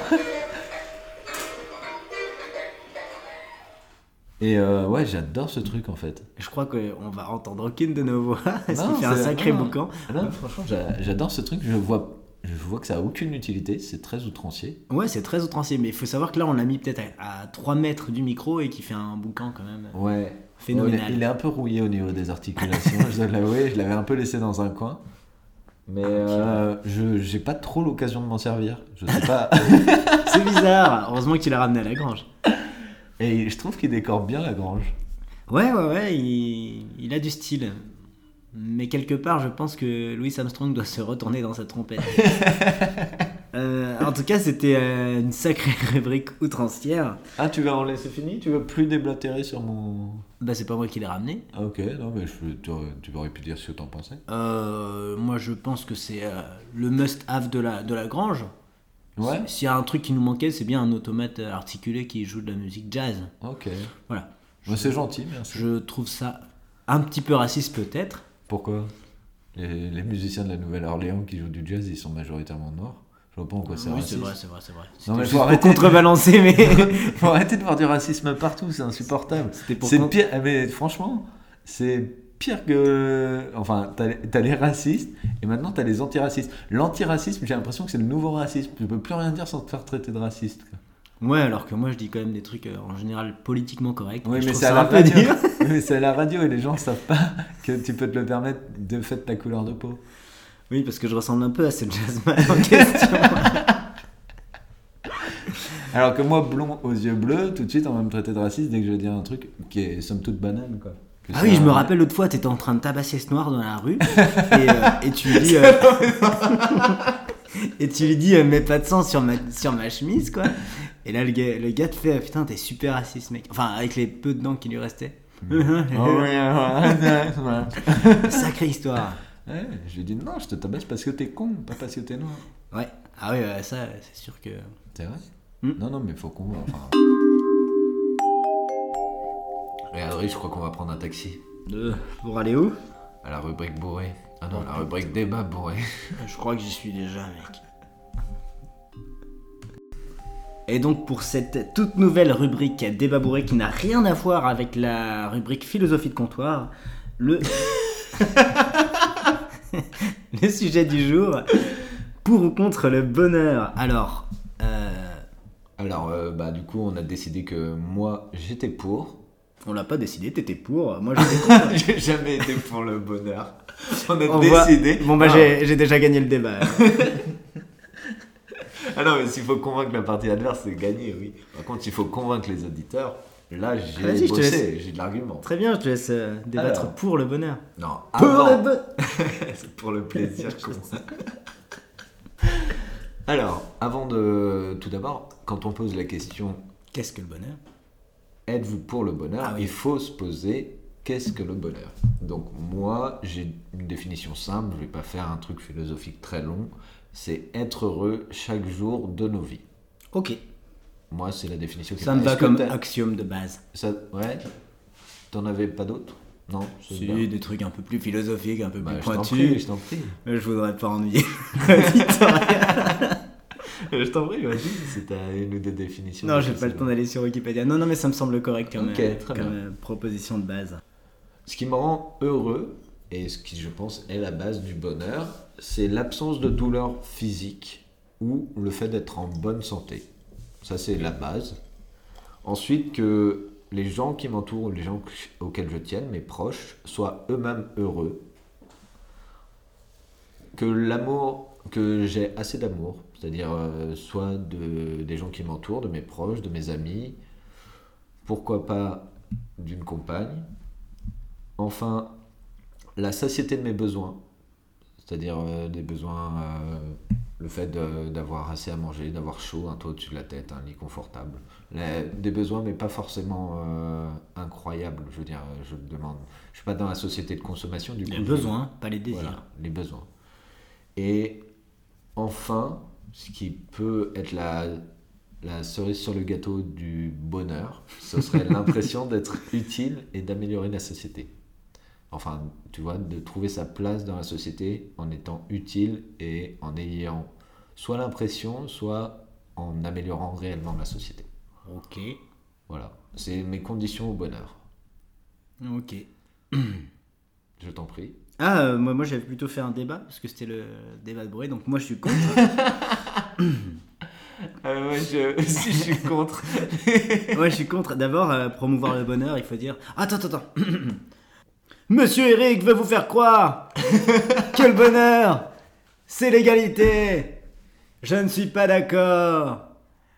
Et euh, ouais, j'adore ce truc en fait. Je crois qu'on va entendre aucune de nos voix. Ce Non, qui fait un sacré non. boucan. Franchement, j'a- j'adore ce truc. Je vois, je vois que ça a aucune utilité. C'est très outrancier. Ouais, c'est très outrancier. Mais il faut savoir que là, on l'a mis peut-être à, à 3 mètres du micro et qui fait un boucan quand même Ouais. phénoménal. il est un peu rouillé au niveau des articulations, je dois l'avouer. Je l'avais un peu laissé dans un coin. Mais euh, je j'ai pas trop l'occasion de m'en servir. Je sais pas. C'est bizarre. Heureusement que tu l'as ramené à la grange. Et je trouve qu'il décore bien la grange. Ouais, ouais, ouais, il, il a du style. Mais quelque part, je pense que Louis Armstrong doit se retourner dans sa trompette. Euh, en tout cas, c'était euh, une sacrée rubrique outrancière. Ah, tu vas en laisser fini? Tu veux plus déblatérer sur mon. Bah, c'est pas moi qui l'ai ramené. Ah, ok, non, mais je, tu, aurais, tu aurais pu dire ce que t'en pensais. Euh, moi, je pense que c'est euh, le must-have de la, de la grange. Ouais S'il y a un truc qui nous manquait, c'est bien un automate articulé qui joue de la musique jazz. Ok. Voilà. Bah, c'est gentil, merci. Je trouve ça un petit peu raciste peut-être. Pourquoi les, les musiciens de la Nouvelle-Orléans qui jouent du jazz, ils sont majoritairement noirs. Je vois pas en quoi c'est oui, raciste. c'est vrai, c'est vrai, c'est vrai. Non, mais faut pour arrêter de- contrebalancer, mais Faut arrêter de voir du racisme partout, c'est insupportable. c'était pour C'est pire, mais franchement, c'est pire que. Enfin, t'as t'as les racistes et maintenant t'as les antiracistes. L'antiracisme, j'ai l'impression que c'est le nouveau racisme. Tu peux plus rien dire sans te faire traiter de raciste. quoi. Ouais, alors que moi je dis quand même des trucs euh, en général politiquement corrects. Oui, mais c'est à la radio. mais c'est à la radio et les gens savent pas que tu peux te le permettre de fait ta couleur de peau. Oui, parce que je ressemble un peu à ce jazzman en question. Alors que moi, blond aux yeux bleus, tout de suite on va me traiter de raciste dès que je vais dire un truc qui est somme toute banane quoi. Ah oui, je me rappelle l'autre fois, t'étais en train de tabasser ce noir dans la rue et, euh, et tu lui dis. euh, et tu lui dis, mets pas de sang sur ma, sur ma chemise, quoi. Et là, le gars, le gars te fait, ah, putain, t'es super raciste, mec. Enfin, avec les peu de dents qui lui restaient. Oh, ouais. Sacrée histoire. Ouais, je lui ai dit non, je te tabasse parce que t'es con, pas parce que t'es noir. Ouais. Ah oui, ouais, ça, c'est sûr que. C'est vrai? Hmm. Non, non, mais faut qu'on. Enfin... Et Adri, je crois qu'on va prendre un taxi. Euh, pour aller où? À la rubrique bourré. Ah non, la rubrique débat bourré. Je crois que j'y suis déjà, mec. Et donc pour cette toute nouvelle rubrique débat bourré qui n'a rien à voir avec la rubrique philosophie de comptoir, le le sujet du jour pour ou contre le bonheur. Alors, euh, Alors, euh, bah, du coup, on a décidé que moi, j'étais pour. on l'a pas décidé, t'étais pour, moi j'étais contre. J'ai jamais été pour le bonheur. On a On voit- décidé. Bon bah Ah. j'ai déjà gagné le débat. Ah non, mais s'il faut convaincre la partie adverse, c'est gagné, oui. Par contre, il faut convaincre les auditeurs. Là, j'ai Vas-y, je te bossé, j'ai de l'argument. Très bien, je te laisse euh, débattre Alors. pour le bonheur. Non, Pour avant- le bonheur C'est pour le plaisir qu'on Alors, avant de. Tout d'abord, quand on pose la question Qu'est-ce que le bonheur? êtes-vous pour le bonheur? Ah oui. Il faut se poser qu'est-ce que le bonheur? Donc, moi, j'ai une définition simple, je vais pas faire un truc philosophique très long. C'est être heureux chaque jour de nos vies. Ok, Moi, c'est la définition qui ça me va comme axiome de base. ça- Ouais T'en avais pas d'autres? Non Si, bien. des trucs un peu plus philosophiques, un peu Bah, plus je t'en pointus. prie, je t'en prie. Je voudrais pas ennuyer. Je t'en prie, vas-y, si t'as une ou deux définitions. non, j'ai pas le temps d'aller sur Wikipédia. Non, non, mais ça me semble correct comme, Ok, euh, comme euh, proposition de base. Ce qui me rend heureux, et ce qui, je pense, est la base du bonheur, c'est l'absence de douleur physique ou le fait d'être en bonne santé. Ça, c'est la base. Ensuite, que les gens qui m'entourent, les gens que- auxquels je tienne, mes proches, soient eux-mêmes heureux. Que l'amour, que j'ai assez d'amour, c'est-à-dire euh, soit de, des gens qui m'entourent, de mes proches, de mes amis, pourquoi pas d'une compagne. Enfin, la satiété de mes besoins, c'est-à-dire euh, des besoins, euh, le fait d'avoir assez à manger, d'avoir chaud, un toit au-dessus de la tête, un lit confortable. Des besoins, mais pas forcément euh, incroyables, je veux dire, je demande. Je suis pas dans la société de consommation, du coup. Les je- besoins, pas les désirs. voilà, les besoins. Et enfin, ce qui peut être la, la cerise sur le gâteau du bonheur, ce serait l'impression d'être utile et d'améliorer la société. Enfin, tu vois, de trouver sa place dans la société en étant utile et en ayant soit l'impression, soit en améliorant réellement la société. Ok, Voilà, c'est mes conditions au bonheur. ok. Je t'en prie. Ah, euh, moi, moi j'avais plutôt fait un débat, parce que c'était le débat de bruit, donc moi je suis contre. ouais, je, si je suis contre. ouais, je suis contre. D'abord, euh, promouvoir le bonheur, il faut dire. Attends, attends, attends. Monsieur Eric veut vous faire croire que le bonheur, c'est l'égalité. Je ne suis pas d'accord.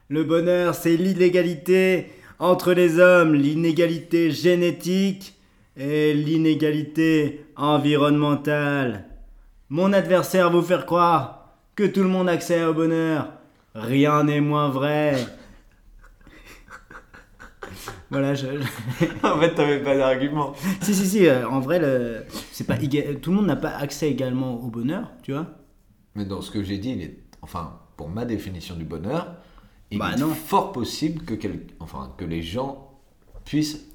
Le bonheur, c'est l'illégalité entre les hommes, l'inégalité génétique et l'inégalité environnementale. Mon adversaire vous faire croire que tout le monde a accès au bonheur. Rien n'est moins vrai. Voilà, je... en fait, t'avais pas d'argument. si, si, si, euh, en vrai, le... c'est pas éga- tout le monde n'a pas accès également au bonheur, tu vois. Mais dans ce que j'ai dit, il est, enfin, pour ma définition du bonheur, il Bah est non. fort possible que, quel- enfin, que les gens puissent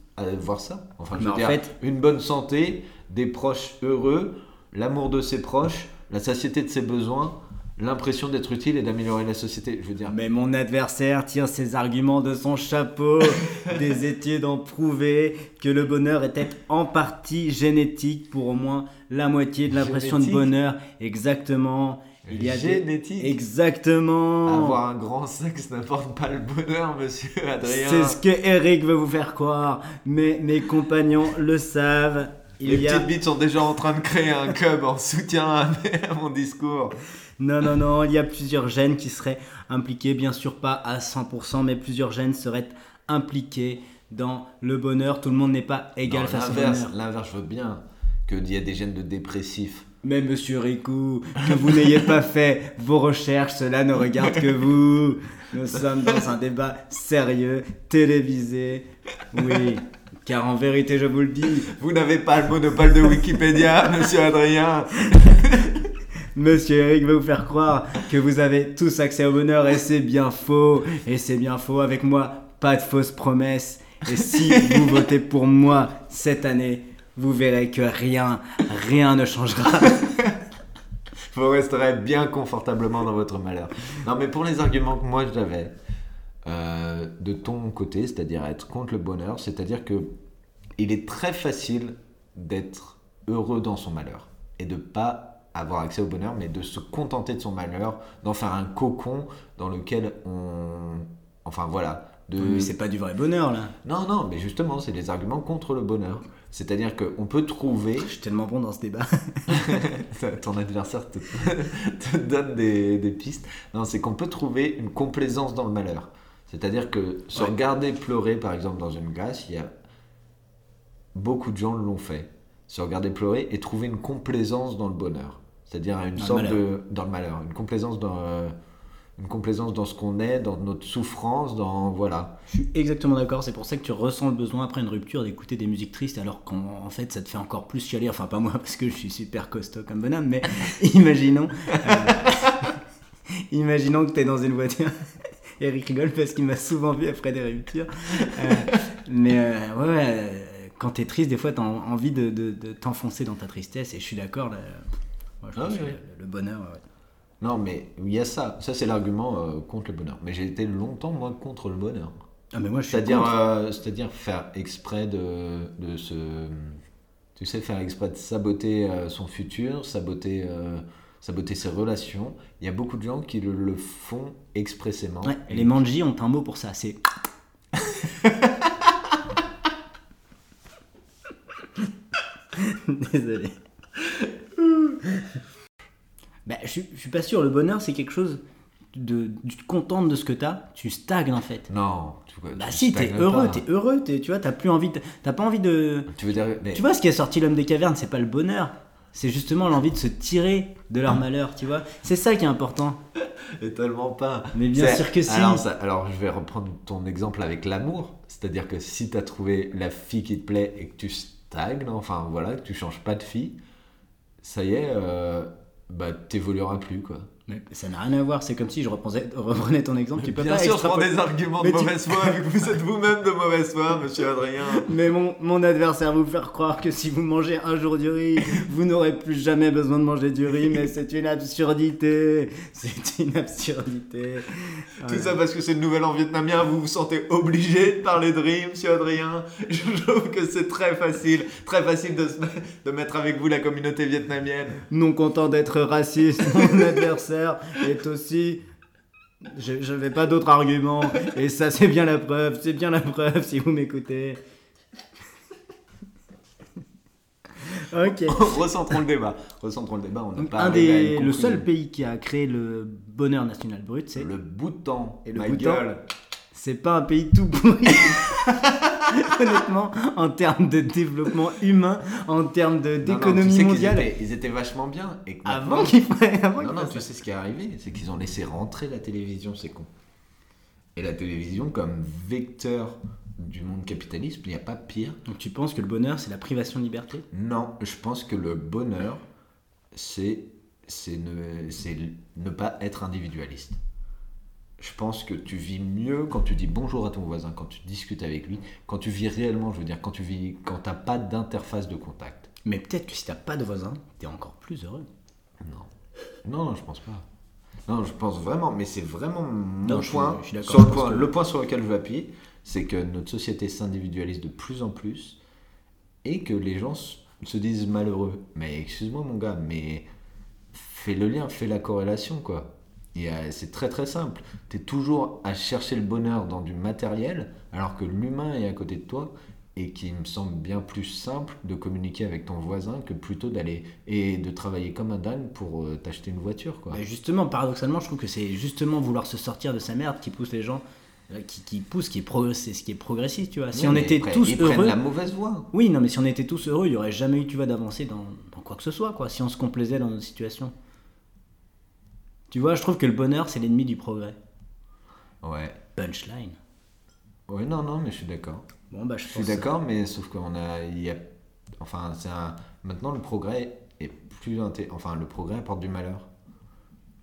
voir ça. Enfin, je veux en dire, fait- une bonne santé, des proches heureux, l'amour de ses proches, la satiété de ses besoins, l'impression d'être utile et d'améliorer la société. Je veux dire, Mais mon adversaire tire ses arguments de son chapeau. Des études ont prouvé que le bonheur était en partie génétique pour au moins la moitié de l'impression de bonheur. Exactement. Il y a des... génétique. Exactement. Avoir un grand sexe n'apporte pas le bonheur, monsieur Adrien. C'est ce que Eric veut vous faire croire. Mais mes compagnons le savent. Il Les y a... petites bites sont déjà en train de créer un club en soutien à, à mon discours. Non, non, non, il y a plusieurs gènes qui seraient impliqués, bien sûr pas à 100%, mais plusieurs gènes seraient impliqués dans le bonheur. Tout le monde n'est pas égal Non, face au l'inverse, bonheur. l'inverse, je veux bien qu'il y a des gènes de dépressifs. Mais monsieur Rico, que vous n'ayez pas fait vos recherches, cela ne regarde que vous. Nous sommes dans un débat sérieux, télévisé. Oui, car en vérité, je vous le dis, Vous n'avez pas le monopole de Wikipédia, monsieur Adrien. Monsieur Eric veut vous faire croire que vous avez tous accès au bonheur et c'est bien faux. Et c'est bien faux. Avec moi, pas de fausses promesses. Et si vous votez pour moi cette année, vous verrez que rien, rien ne changera. Vous resterez bien confortablement dans votre malheur. Non, mais pour les arguments que moi j'avais euh, de ton côté, c'est-à-dire être contre le bonheur, c'est-à-dire que il est très facile d'être heureux dans son malheur et de pas avoir accès au bonheur, mais de se contenter de son malheur, d'en faire un cocon dans lequel on, enfin voilà, de Mais c'est pas du vrai bonheur là. non non, mais justement c'est des arguments contre le bonheur. C'est-à-dire qu'on peut trouver Je suis tellement bon dans ce débat. ton adversaire te, te donne des, des pistes. Non, c'est qu'on peut trouver une complaisance dans le malheur. C'est-à-dire que se Ouais. regarder pleurer, par exemple, dans une glace, il y a beaucoup de gens l'ont fait. Se regarder pleurer et trouver une complaisance dans le bonheur. C'est-à-dire une Dans sorte de dans le malheur, une complaisance dans euh, une complaisance dans ce qu'on est, dans notre souffrance, dans voilà. Je suis exactement d'accord, c'est pour ça que tu ressens le besoin après une rupture d'écouter des musiques tristes alors qu'en en fait ça te fait encore plus chialer. Enfin, pas moi parce que je suis super costaud comme bonhomme, mais imaginons. euh, imaginons que tu es dans une voiture. Eric rigole parce qu'il m'a souvent vu après des ruptures. Euh, mais euh, ouais, ouais, quand tu es triste, des fois tu as envie de, de- de t'enfoncer dans ta tristesse et je suis d'accord. là, moi, je Ah pense oui, que oui. le, le bonheur. ouais. Non, mais il y a ça. Ça c'est l'argument euh, contre le bonheur. Mais j'ai été longtemps moi contre le bonheur. Ah, mais moi je suis C'est-à-dire, contre. euh, c'est-à-dire faire exprès de, de se. Tu sais, faire exprès de saboter euh, son futur, saboter, euh, saboter ses relations. Il y a beaucoup de gens qui le, le font expressément. Ouais, Et- les manji ont un mot pour ça, c'est. Désolé. Bah, je, suis- je suis pas sûr, le bonheur c'est quelque chose de. Tu te contentes de ce que t'as, tu stagnes en fait. Non, tu, Bah tu si, t'es heureux, t'es heureux, t'es- tu vois, t'as plus envie, de- t'as pas envie de. Tu veux dire. mais- Tu vois, ce qui a sorti l'homme des cavernes, c'est pas le bonheur, c'est justement l'envie de se tirer de leur malheur, tu vois. C'est ça qui est important. Et tellement pas. Mais bien sûr que si. Alors, ça- alors, je vais reprendre ton exemple avec l'amour. C'est-à-dire que si tu as trouvé la fille qui te plaît et que tu stagnes, enfin voilà, que tu changes pas de fille, ça y est, euh, bah t'évolueras plus quoi. Mais ça n'a rien à voir, c'est comme si je reprenais, ton exemple, tu peux Bien pas sûr, je prends extrapoler- des arguments de tu- mauvaise foi, vu que vous êtes vous-même de mauvaise foi, monsieur Adrien. Mais mon, mon adversaire vous faire croire que si vous mangez un jour du riz, vous n'aurez plus jamais besoin de manger du riz, mais c'est une absurdité. C'est une absurdité. Tout ça parce que c'est le nouvel an vietnamien, vous vous sentez obligé de parler de riz, monsieur Adrien. Je trouve que c'est très facile, très facile de, se, de mettre avec vous la communauté vietnamienne. Non content d'être raciste, mon adversaire est aussi. Je n'avais pas d'autres arguments, et ça c'est bien la preuve, c'est bien la preuve si vous m'écoutez. Ok. Recentrons le débat. Recentrons le débat, on Donc, pas un des, le seul pays qui a créé le bonheur national brut, c'est Le Bhoutan. Et le ma Bhoutan gueule. C'est pas un pays tout pourri. Honnêtement, en termes de développement humain, en termes de non, tu d'économie sais qu'ils mondiale, étaient- Ils étaient vachement bien. Et avant maintenant- qu'il fasse, avant Non, non, tu sais ce qui est arrivé, c'est qu'ils ont laissé rentrer la télévision, c'est con. Et la télévision, comme vecteur du monde capitaliste, il n'y a pas pire. Donc tu penses que le bonheur, c'est la privation de liberté? Non, je pense que le bonheur, c'est c'est ne, c'est ne pas être individualiste. Je pense que tu vis mieux quand tu dis bonjour à ton voisin, quand tu discutes avec lui, quand tu vis réellement, je veux dire, quand tu vis, quand t'as pas d'interface de contact. Mais peut-être que si t'as pas de voisin, t'es encore plus heureux. Non. Non, je pense pas. Non, je pense vraiment, mais c'est vraiment mon Non, je suis- point. je suis d'accord, sur le, point que- le point sur lequel je veux appuyer, c'est que notre société s'individualise de plus en plus et que les gens se disent malheureux. Mais excuse-moi, mon gars, mais fais le lien, fais la corrélation, quoi. Et, euh, C'est très très simple. Tu es toujours à chercher le bonheur dans du matériel, alors que l'humain est à côté de toi et qu'il me semble bien plus simple de communiquer avec ton voisin que plutôt d'aller et de travailler comme un dingue pour euh, t'acheter une voiture, quoi. Mais justement, paradoxalement, je trouve que c'est justement vouloir se sortir de sa merde qui pousse les gens, euh, qui, qui pousse, qui est progr- c'est ce qui est progressiste, tu vois. Si Oui, on était tous heureux, la mauvaise voie. oui, non, mais si on était tous heureux, il y aurait jamais eu, tu vois, d'avancée dans, dans quoi que ce soit, quoi. Si on se complaisait dans notre situation. Tu vois, je trouve que le bonheur, c'est l'ennemi du progrès. Ouais. Punchline. Ouais, non, non, mais je suis d'accord. Bon, bah, je, Je suis d'accord, mais sauf qu'on a, il y a, enfin, c'est un, maintenant le progrès est plus inté- enfin, le progrès apporte du malheur.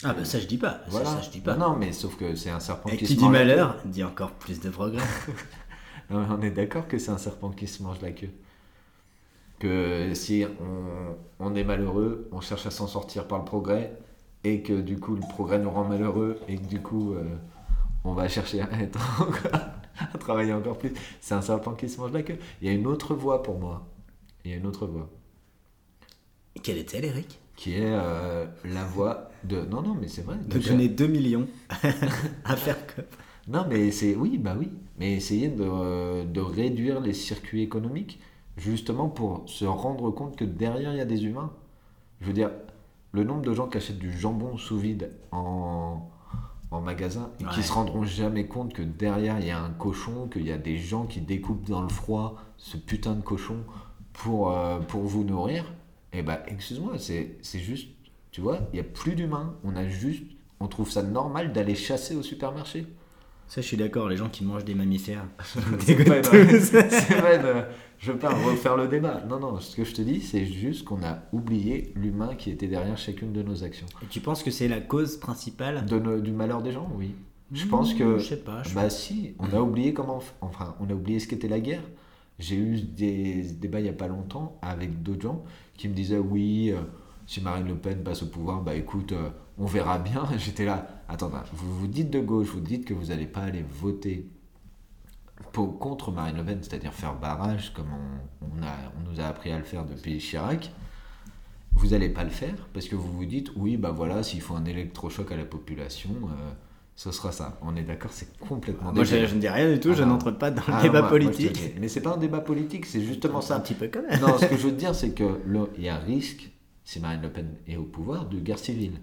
Ah, bah, ça, je dis pas. Voilà. Ça, je dis pas. Non, non, mais sauf que c'est un serpent Et qui, qui se dit mange malheur, dit encore plus de progrès. Non, mais on est d'accord que c'est un serpent qui se mange la queue. Que si on, on est malheureux, on cherche à s'en sortir par le progrès, et que du coup le progrès nous rend malheureux, et que du coup euh, on va chercher à être encore- à travailler encore plus. C'est un serpent qui se mange la queue. Il y a une autre voie pour moi. Il y a une autre voie. Et Quelle est-elle, Eric? Qui est euh, la voie de... Non, non, mais c'est vrai. De déjà- donner 2 millions à faire que. Non, mais c'est... Oui, bah oui. Mais essayer de, euh, de réduire les circuits économiques, justement pour se rendre compte que derrière, il y a des humains. Je veux dire, le nombre de gens qui achètent du jambon sous vide en, en magasin et qui se rendront jamais compte que derrière il y a un cochon, qu'il y a des gens qui découpent dans le froid ce putain de cochon pour, euh, pour vous nourrir, et bah excuse-moi, c'est c'est juste, tu vois, il n'y a plus d'humains, on a juste, on trouve ça normal d'aller chasser au supermarché. Ça, je suis d'accord, les gens qui mangent des mammifères. C'est pas pas une- je veux pas refaire le débat. Non, non, ce que je te dis, c'est juste qu'on a oublié l'humain qui était derrière chacune de nos actions. Et tu penses que c'est la cause principale De nos- du malheur des gens, oui. Je pense que. Je sais pas. je- Bah si, on a oublié comment. Enfin, on a oublié ce qu'était la guerre. J'ai eu des débats il y a pas longtemps avec d'autres gens qui me disaient oui, euh, si Marine Le Pen passe au pouvoir, bah écoute, euh, on verra bien. J'étais là, attends, attends, vous vous dites de gauche, vous dites que vous n'allez pas aller voter pour, contre Marine Le Pen, c'est-à-dire faire barrage comme on, on a, on nous a appris à le faire depuis Chirac. Vous n'allez pas le faire parce que vous vous dites oui, bah voilà, s'il faut un électrochoc à la population, euh, ce sera ça. On est d'accord, c'est complètement Moi, je, ne dis rien du tout, Ah je n'entre pas dans le Ah, débat moi- moi, politique. dis. Mais c'est pas un débat politique, c'est justement C'est un ça. petit peu quand même. Non, ce que je veux dire, c'est que il y a un risque, si Marine Le Pen est au pouvoir, de guerre civile.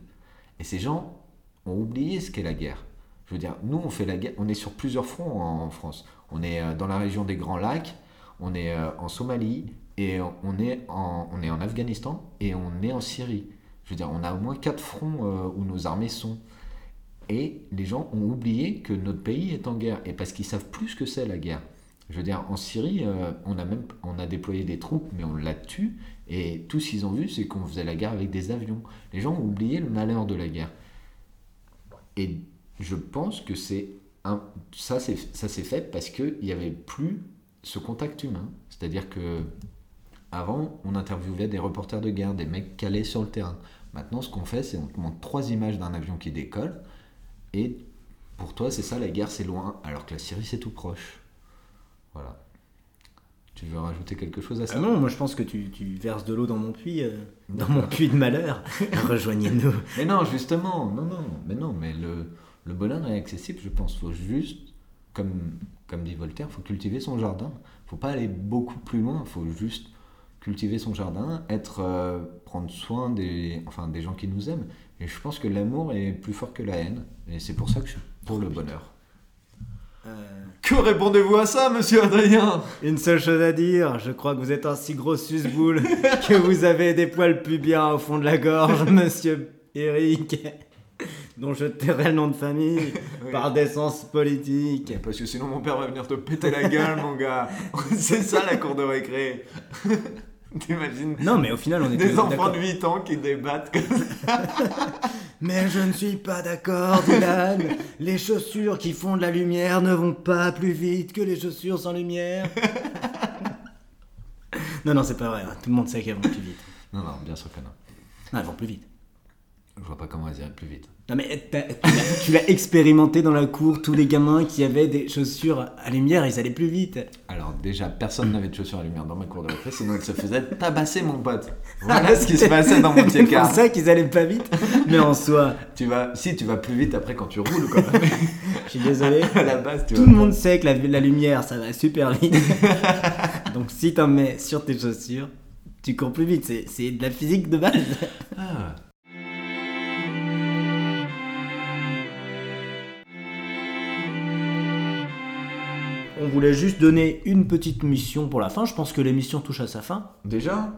Et ces gens ont oublié ce qu'est la guerre. Je veux dire, nous, on fait la guerre, on est sur plusieurs fronts en, France. On est euh, dans la région des Grands Lacs, on est euh, en Somalie, et on est en, on est en Afghanistan, et on est en Syrie. Je veux dire, on a au moins quatre fronts euh, où nos armées sont. Et les gens ont oublié que notre pays est en guerre, et parce qu'ils savent plus ce que c'est la guerre. Je veux dire, en Syrie, on, a même, on a déployé des troupes, mais on l'a tue, et tout ce qu'ils ont vu, c'est qu'on faisait la guerre avec des avions. Les gens ont oublié le malheur de la guerre. Et je pense que c'est un, ça, c'est, s'est fait parce qu'il n'y avait plus ce contact humain. C'est-à-dire que avant, on interviewait des reporters de guerre, des mecs calés sur le terrain. Maintenant, ce qu'on fait, c'est on te montre trois images d'un avion qui décolle, et pour toi, c'est ça, la guerre, c'est loin, alors que la Syrie, c'est tout proche. Voilà. Tu veux rajouter quelque chose à ça Ah non, moi je pense que tu, tu verses de l'eau dans mon puits, euh, dans mon puits de malheur. Rejoignez-nous. Mais non, justement, non, non, mais non, mais le, le bonheur est accessible, je pense. Faut juste, comme, comme dit Voltaire, faut cultiver son jardin. Faut pas aller beaucoup plus loin, faut juste cultiver son jardin, être, euh, prendre soin des, enfin, des gens qui nous aiment. Et je pense que l'amour est plus fort que la haine. Et c'est pour ça que je suis pour le bonheur. Euh, Que répondez-vous à ça, monsieur Adrien? Une seule chose à dire, je crois que vous êtes un si gros susboule que vous avez des poils pubiens au fond de la gorge, monsieur Eric, dont je tairai le nom de famille par décence politique. Parce que sinon mon père va venir te péter la gueule, mon gars. C'est ça la cour de récré. T'imagines Non, mais au final, on est Des enfants de 8 ans qui débattent comme ça. Mais je ne suis pas d'accord, Dylan. Les chaussures qui font de la lumière ne vont pas plus vite que les chaussures sans lumière. non, non, c'est pas vrai. hein. Tout le monde sait qu'elles vont plus vite. Non, non, bien sûr que non. Non, elles vont plus vite. Je vois pas comment elles iraient plus vite. Non, mais t'as- tu l'as- expérimenté dans la cour. Tous les gamins qui avaient des chaussures à lumière, ils allaient plus vite. Alors déjà, personne n'avait de chaussures à lumière dans ma cour de récré, sinon il se faisait tabasser mon pote. Voilà ce qui se passait dans mon C'est pour ça qu'ils allaient pas vite. Mais en soi, Tu vas, si tu vas plus vite après quand tu roules, quoi. Je suis désolé. à la base, tu Tout le monde sait que la, la lumière, ça va super vite. Donc si t'en mets sur tes chaussures, tu cours plus vite. C'est- C'est de la physique de base. Ah. On voulait juste donner une petite mission pour la fin. Je pense que l'émission touche à sa fin. Déjà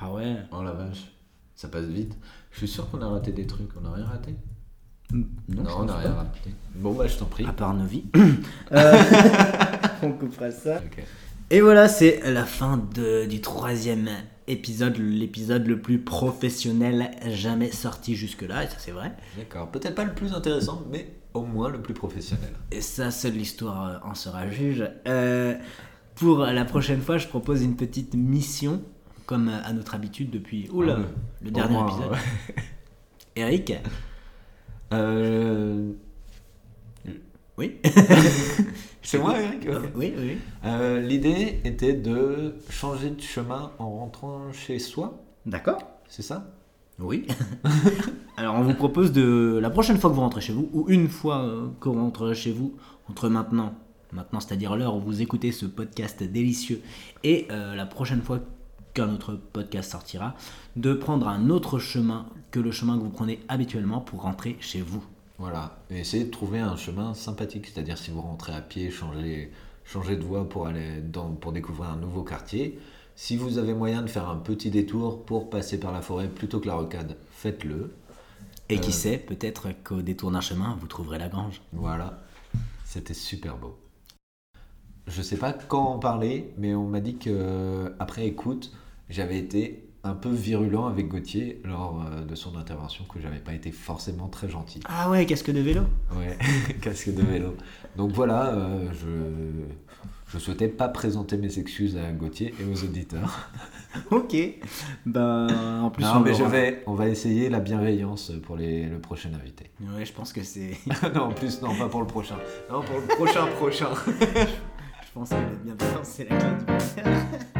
Ah ouais. Oh la vache, ça passe vite. Je suis sûr qu'on a raté des trucs. On n'a rien raté Non, je on n'a pas. rien raté. Bon bah je t'en prie. À part nos vies. Euh, on coupera ça. Et voilà, c'est la fin de- du troisième épisode, l'épisode le plus professionnel jamais sorti jusque-là, et ça c'est vrai. D'accord. Peut-être pas le plus intéressant, mais au moins le plus professionnel. Et ça, seule l'histoire euh, en sera juge. Euh, pour la prochaine fois, je propose une petite mission, comme euh, à notre habitude depuis oula, le dernier moins, épisode. ouais. Eric Euh, Oui C'est moi, Eric. Oui, oui. Euh, L'idée était de changer de chemin en rentrant chez soi, D'accord. c'est ça? Oui. Alors, on vous propose de la prochaine fois que vous rentrez chez vous, ou une fois euh, que chez vous, entre maintenant, maintenant c'est-à-dire l'heure où vous écoutez ce podcast délicieux, et euh, la prochaine fois qu'un autre podcast sortira, de prendre un autre chemin que le chemin que vous prenez habituellement pour rentrer chez vous. Voilà, et essayez de trouver un chemin sympathique, c'est-à-dire si vous rentrez à pied, changez, changez de voie pour, aller dans, pour découvrir un nouveau quartier. Si vous avez moyen de faire un petit détour pour passer par la forêt plutôt que la rocade, faites-le. Et qui Euh. sait, peut-être qu'au détour d'un chemin, vous trouverez la grange. Voilà, c'était super beau. Je sais pas quand en parler, mais on m'a dit que après écoute, j'avais été un peu virulent avec Gauthier lors euh, de son intervention, que j'avais pas été forcément très gentil. Ah ouais, casque de vélo Ouais, casque de vélo. Donc voilà, euh, je je souhaitais pas présenter mes excuses à Gauthier et aux auditeurs. Ok. Ben, en plus, non, on mais je vais, on va essayer la bienveillance pour les, le prochain invité. Ouais, je pense que c'est. non, en plus, non, pas pour le prochain. Non, pour le prochain prochain. je pense que la bienveillance, c'est la clé du bonheur.